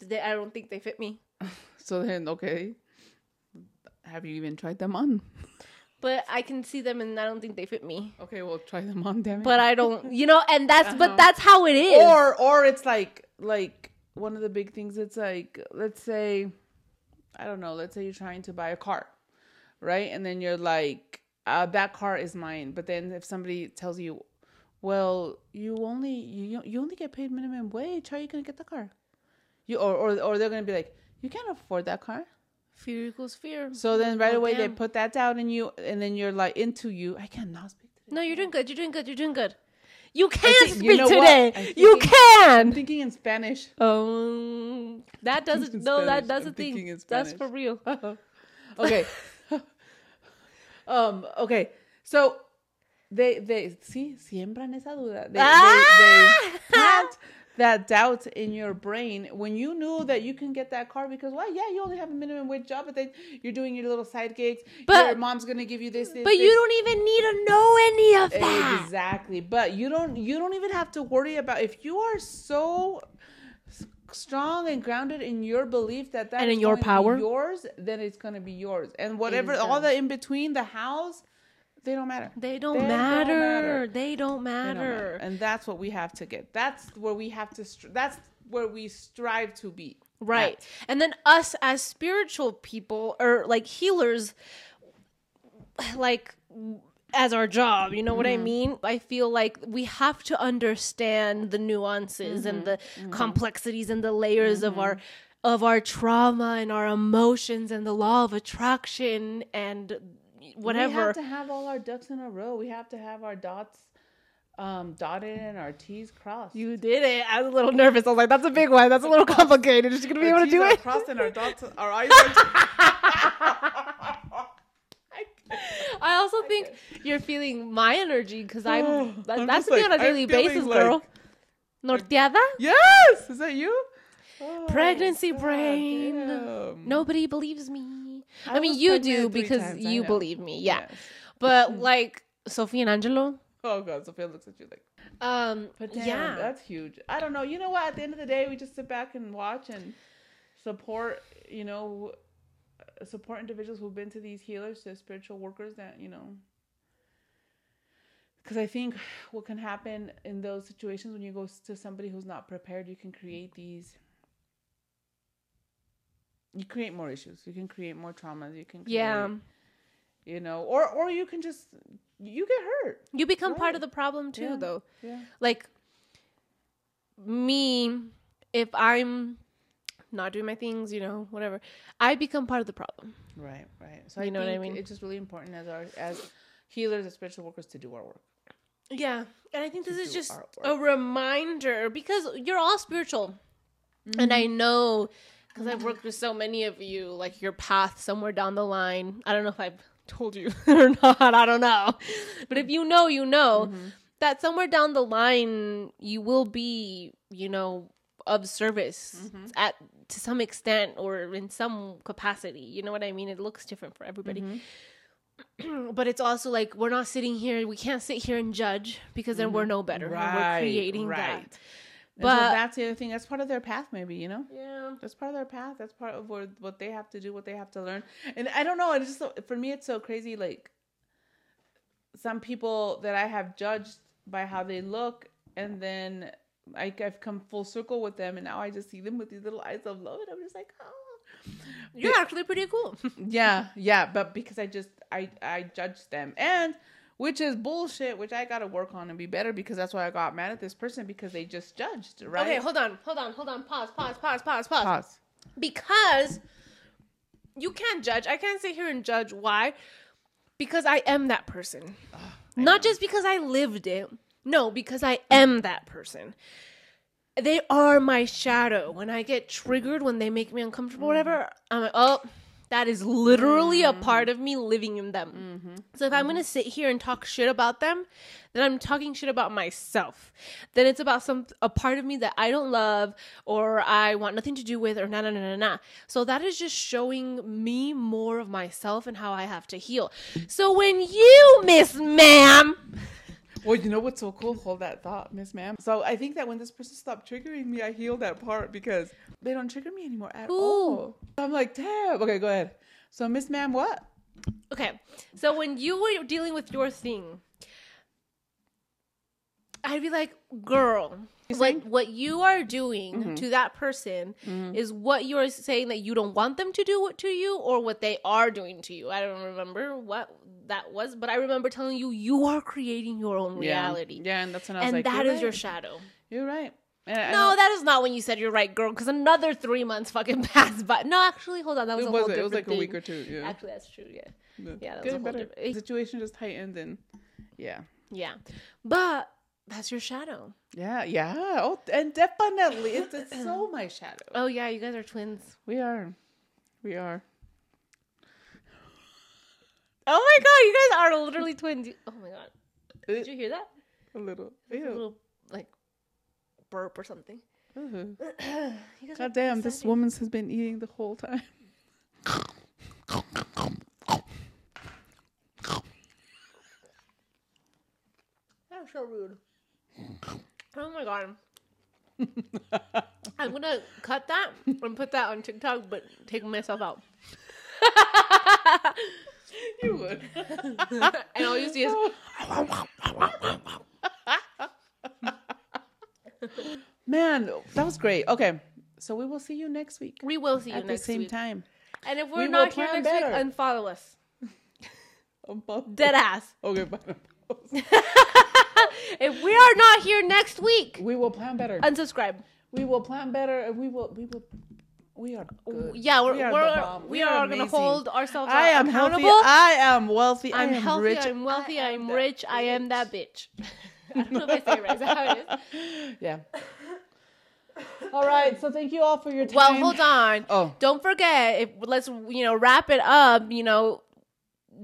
they, I don't think they fit me. So then, okay. Have you even tried them on? But I can see them, and I don't think they fit me. Okay, well, try them on, damn it. But I don't, you know, and that's, Uh-huh. but that's how it is. or or it's like like one of the big things. It's like let's say, I don't know. Let's say you're trying to buy a car, right? And then you're like, uh, that car is mine. But then if somebody tells you, well, you only you you only get paid minimum wage. How are you gonna get the car? You or or or they're gonna be like, you can't afford that car. fear equals fear. So then right Oh, away they put that down in you, and then you're like into you. I cannot speak today. No, you're doing good. You're doing good. You're doing good. You can think- speak you know today. I'm You can. I'm thinking in Spanish. Um, that doesn't. No, that Spanish. a thing. thinking That's for real. okay. um. Okay. So they they see siembran esa duda. They, Ah! they, they plant that doubt in your brain when you knew that you can get that car because well yeah you only have a minimum wage job but then you're doing your little side gigs But- your mom's gonna give you this, this But this. you don't even need to know any of that. exactly but you don't you don't even have to worry about if you are so strong and grounded in your belief that that And in your going to be power. yours then it's to be yours and whatever all the in between the house they don't matter They don't They don't matter. matter. They don't They don't matter. matter. and that's what we have to get that's where we have to str- that's where we strive to be Right. at. And then us as spiritual people or like healers, like as our job, you know what I mm-hmm. mean? I feel like we have to understand the nuances and mm-hmm. the mm-hmm. complexities and the layers of our of our trauma and our emotions and the law of attraction and we have to have all our ducks in a row we have to have our dots um dotted and our t's crossed you did it. I was a little nervous. I was like, that's a big one. That's a little complicated. Is she gonna be able to do it? Crossed and our dots, our eyes are. I also think you're feeling my energy because I'm. That, I'm that's me like- on a daily I'm basis, like- girl. Norteada, yes, is that you? Oh, pregnancy God brain. damn. Nobody believes me. I, I mean, you do because times, you believe me. Yeah, Yes. but like Sophie and Angelo. Oh god, Sophia looks at you like. Um, But damn, yeah, that's huge. I don't know. You know what? At the end of the day, we just sit back and watch and support. You know, support individuals who've been to these healers, to spiritual workers that you know. Because I think what can happen in those situations when you go to somebody who's not prepared, you can create these. You create more issues. You can create more traumas. You can create, yeah. You know, or or you can just you get hurt. You become part of the problem too, Yeah. though. Yeah. Like me, if I'm not doing my things, you know, whatever, I become part of the problem. Right, right. So You I know what I mean? It's just really important as our as healers, as spiritual workers, to do our work. Yeah. And I think this is just a reminder because you're all spiritual. And mm-hmm. I know because I've worked with so many of you, like your path somewhere down the line. I don't know if I've told you or not, I don't know. But if you know, you know mm-hmm. that somewhere down the line you will be, you know, of service mm-hmm. at to some extent or in some capacity. You know what I mean? It looks different for everybody. Mm-hmm. but it's also like we're not sitting here. We can't sit here and judge because then we're no better. and we're creating that. And so But- that's the other thing. That's part of their path, maybe, you know? Yeah. That's part of their path. That's part of what, what they have to do, what they have to learn. And I don't know. It's just, so- for me, it's so crazy. Like, some people that I have judged by how they look, and then like I've come full circle with them, and now I just see them with these little eyes of love, and I'm just like, oh. You're actually pretty cool. Yeah, yeah, but because I just I I judged them and which is bullshit, which I gotta work on and be better because that's why I got mad at this person because they just judged, right? Okay, hold on, hold on, hold on. Pause, pause, pause, pause, pause. Pause. Because you can't judge. I can't sit here and judge. Why? Because I am that person. Not just because I lived it. No, because I am that person. They are my shadow. When I get triggered, when they make me uncomfortable, whatever, mm-hmm. I'm like, oh, that is literally a mm. part of me living in them. Mm-hmm. So if I'm gonna sit here and talk shit about them, then I'm talking shit about myself. Then it's about some a part of me that I don't love or I want nothing to do with or na na na na na. So that is just showing me more of myself and how I have to heal. So when you, Miss Ma'am, Well, you know what's so cool? Hold that thought, Miss Ma'am. So I think that when this person stopped triggering me, I healed that part because they don't trigger me anymore at all. So I'm like, damn. Okay, go ahead. So Miss Ma'am, what? Okay. So when you were dealing with your thing, I'd be like, girl, what, what you are doing mm-hmm. to that person mm-hmm. is what you're saying that you don't want them to do to you or what they are doing to you. I don't remember what that was, but I remember telling you you are creating your own reality. Yeah, and that's when I was And like, that you're your shadow. You're right. And I- I No, that is not when you said you're right, girl. Because another three months fucking passed by. No, actually, hold on. That was it a whole it was different like a week or two. Yeah. Actually, that's true. Yeah, Yeah. yeah, that was a whole different- The situation just tightened and yeah. yeah. But that's your shadow. Yeah, yeah. Oh, and definitely, it's, it's so my shadow. Oh yeah, you guys are twins. We are, we are. Oh my god, you guys are literally twins. You- Oh my god, did you hear that? A little. A little like burp or something. Uh-huh. You God damn, this woman's has been eating the whole time. That's so rude. Oh my god. I'm gonna cut that and put that on TikTok, but take myself out. you would. and all you see is Man, that was great. Okay, so we will see you next week we will see you at the same week. time. And if We we're will not here next better. week, unfollow us. Dead ass. Okay, bye. If we are not here next week, we will plan better. unsubscribe. We will plan better, we will. We will. We are good. Yeah, we're, We are we're, we We are, are gonna hold ourselves I am accountable. healthy. I am wealthy. I I'm healthy. rich. I'm wealthy. I I'm am that rich. I am that bitch. I don't know if I say it right. Is that how it is? Yeah. all right. So thank you all for your time. Well, hold on. Oh. Don't forget. If let's you know wrap it up. You know,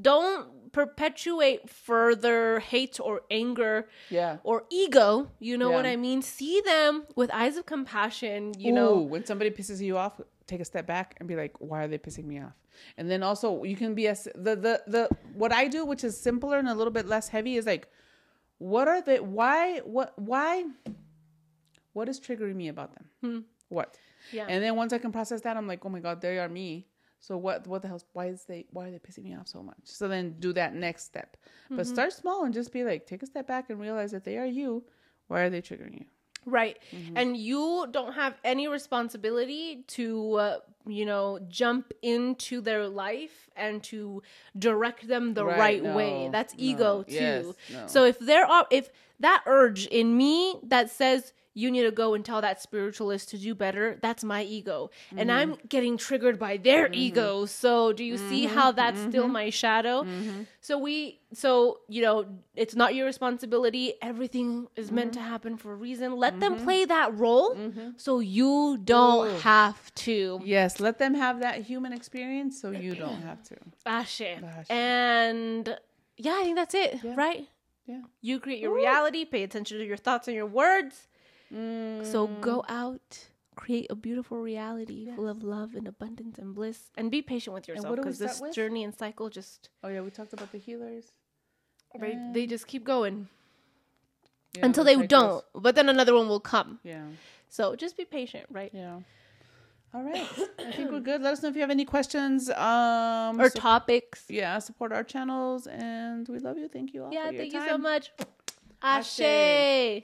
don't perpetuate further hate or anger Yeah. or ego. You know what I mean? See them with eyes of compassion. You Ooh, know, when somebody pisses you off, take a step back and be like, "Why are they pissing me off?" And then also, you can be as the the the what I do, which is simpler and a little bit less heavy, is like, what are they? Why? What? Why? What is triggering me about them? Hmm. What? Yeah. And then once I can process that, I'm like, oh my god, they are me. So what? What the hell? Why is they? Why are they pissing me off so much? So then do that next step, but start small and just be like, take a step back and realize that they are you. Why are they triggering you? Right. Mm-hmm. And you don't have any responsibility to, uh, you know, jump into their life and to direct them the Right, right, no, way. That's no, ego too. yes, no. So if there are, if that urge in me that says you need to go and tell that spiritualist to do better, that's my ego. And Mm-hmm. I'm getting triggered by their ego. So do you see Mm-hmm. how that's still my shadow? So we, so, you know, it's not your responsibility. Everything is meant to Mm-hmm. happen for a reason. Let them play that role so you don't Ooh. have to. Yes, Yes, let them have that human experience so you don't have to. Ashe. Ashe. And yeah, I think that's it, Yeah. right? Yeah. You create your reality, pay attention to your thoughts and your words. Mm. So go out, create a beautiful reality full of love and abundance and bliss, and be patient with yourself what do we because this with? journey and cycle just Oh yeah, we talked about the healers. right, they just keep going Yeah, until the they cycles. don't. But then another one will come. Yeah. So just be patient, right? Yeah. All right. I think we're good. Let us know if you have any questions. Um Or topics. yeah, support our channels and we love you. Thank you all. Yeah, thank you so much. Ashe. Ashe.